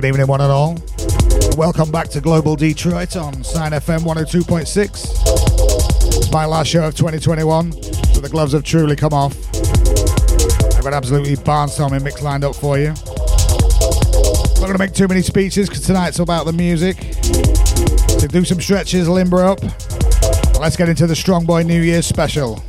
good evening, one and all. Welcome back to Global Detroit on Sine FM 102.6. It's My last show of 2021, so the gloves have truly come off. I've got absolutely barnstorming mix lined up for you. Not going to make too many speeches because tonight's about the music. So do some stretches, limber up. Let's get into the Strong Boy New Year's special.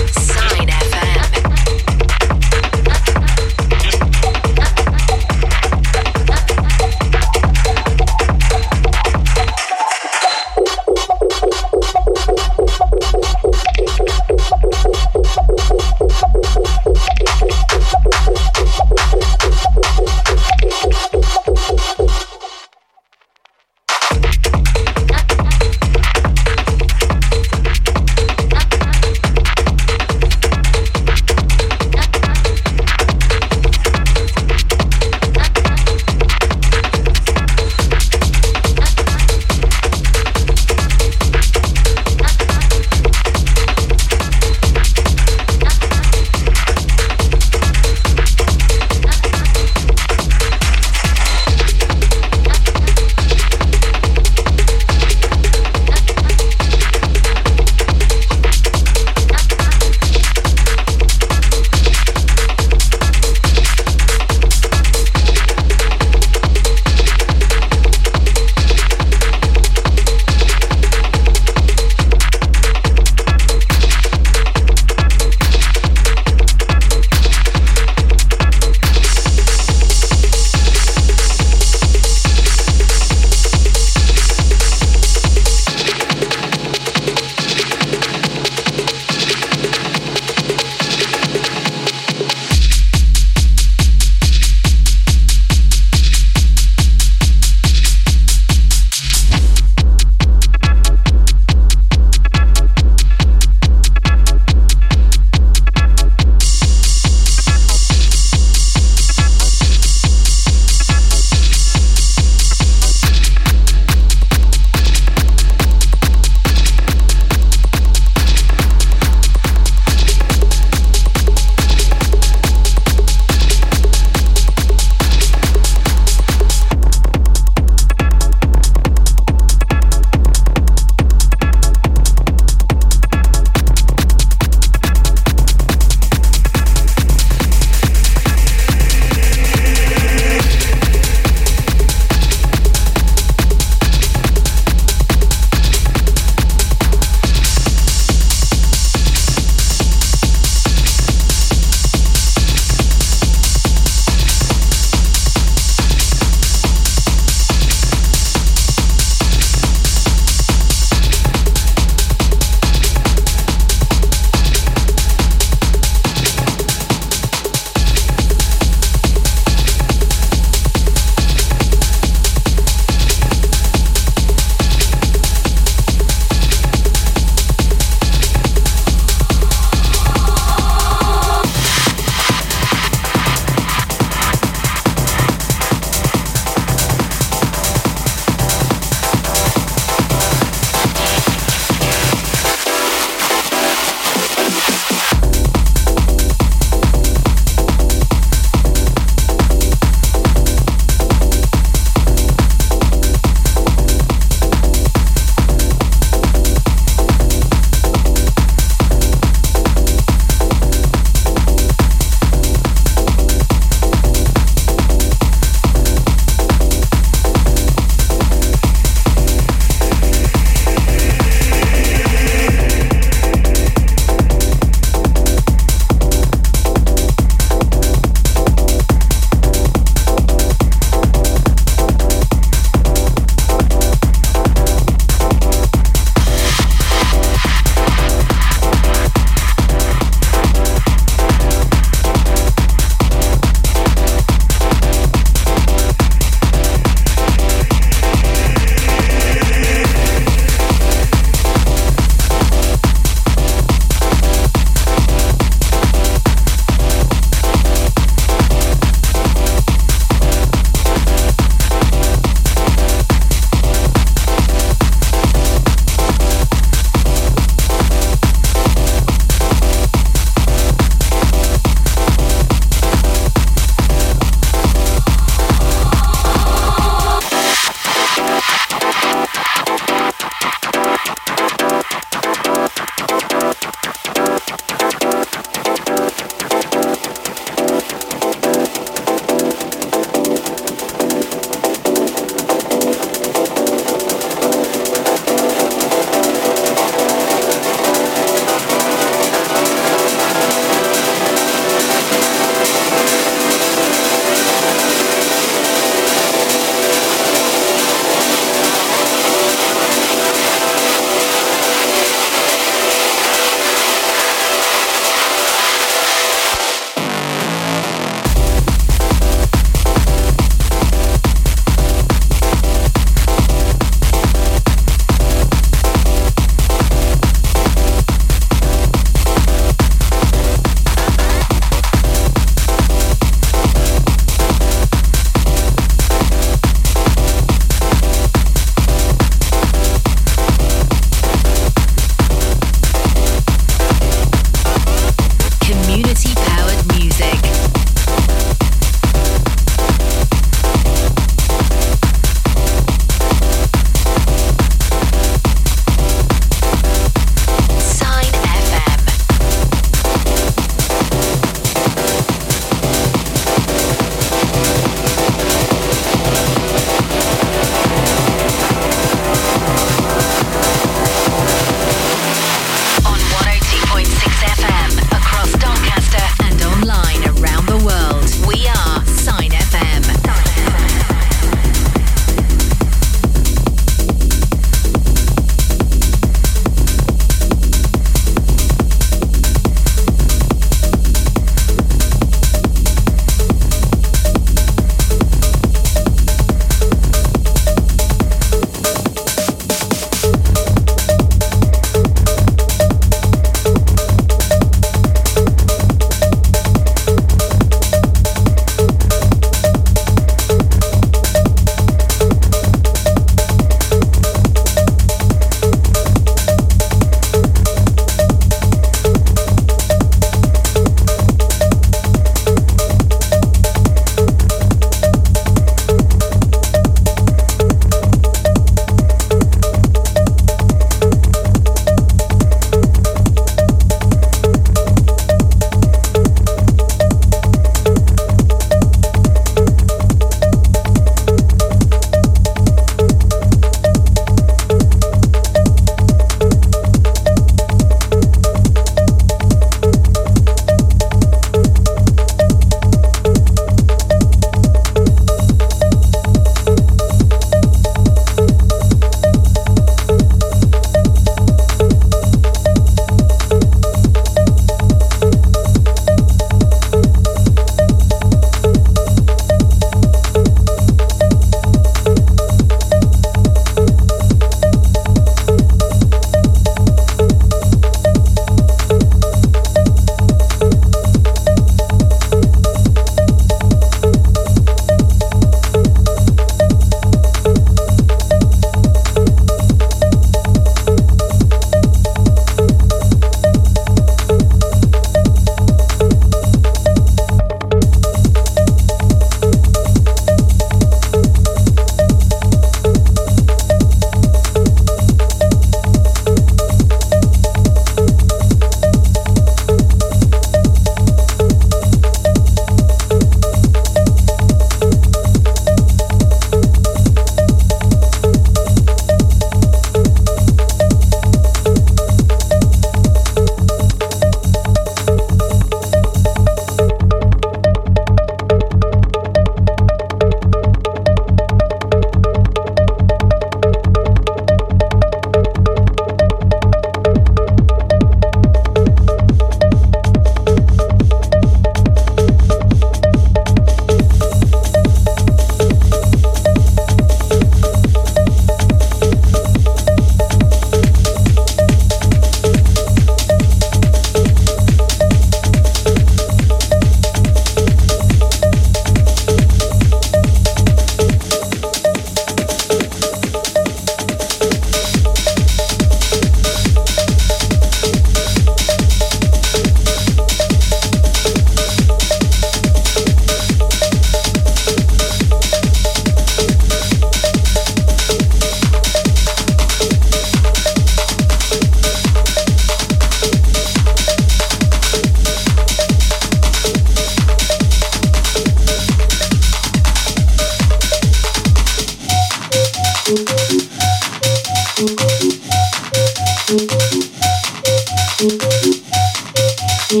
Well,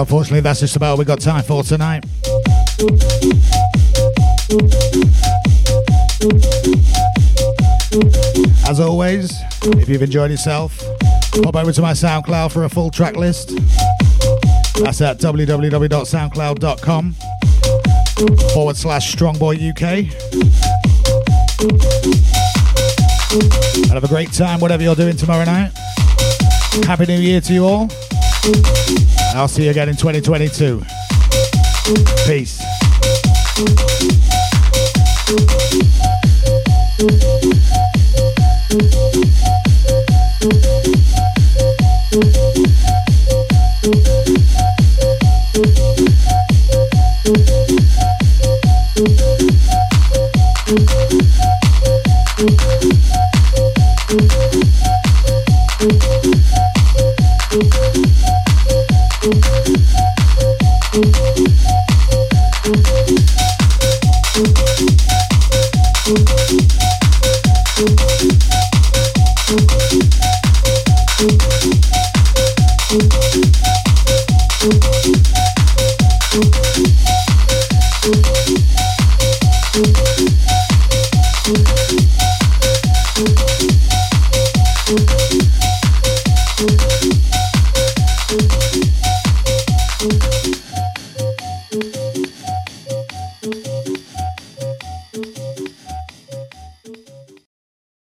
unfortunately, that's just about all we've got time for tonight. As always, if you've enjoyed yourself, pop over to my SoundCloud for a full track list. That's at www.soundcloud.com forward slash strongboy UK. And have a great time, whatever you're doing tomorrow night. Happy New Year to you all. I'll see you again in 2022. Peace.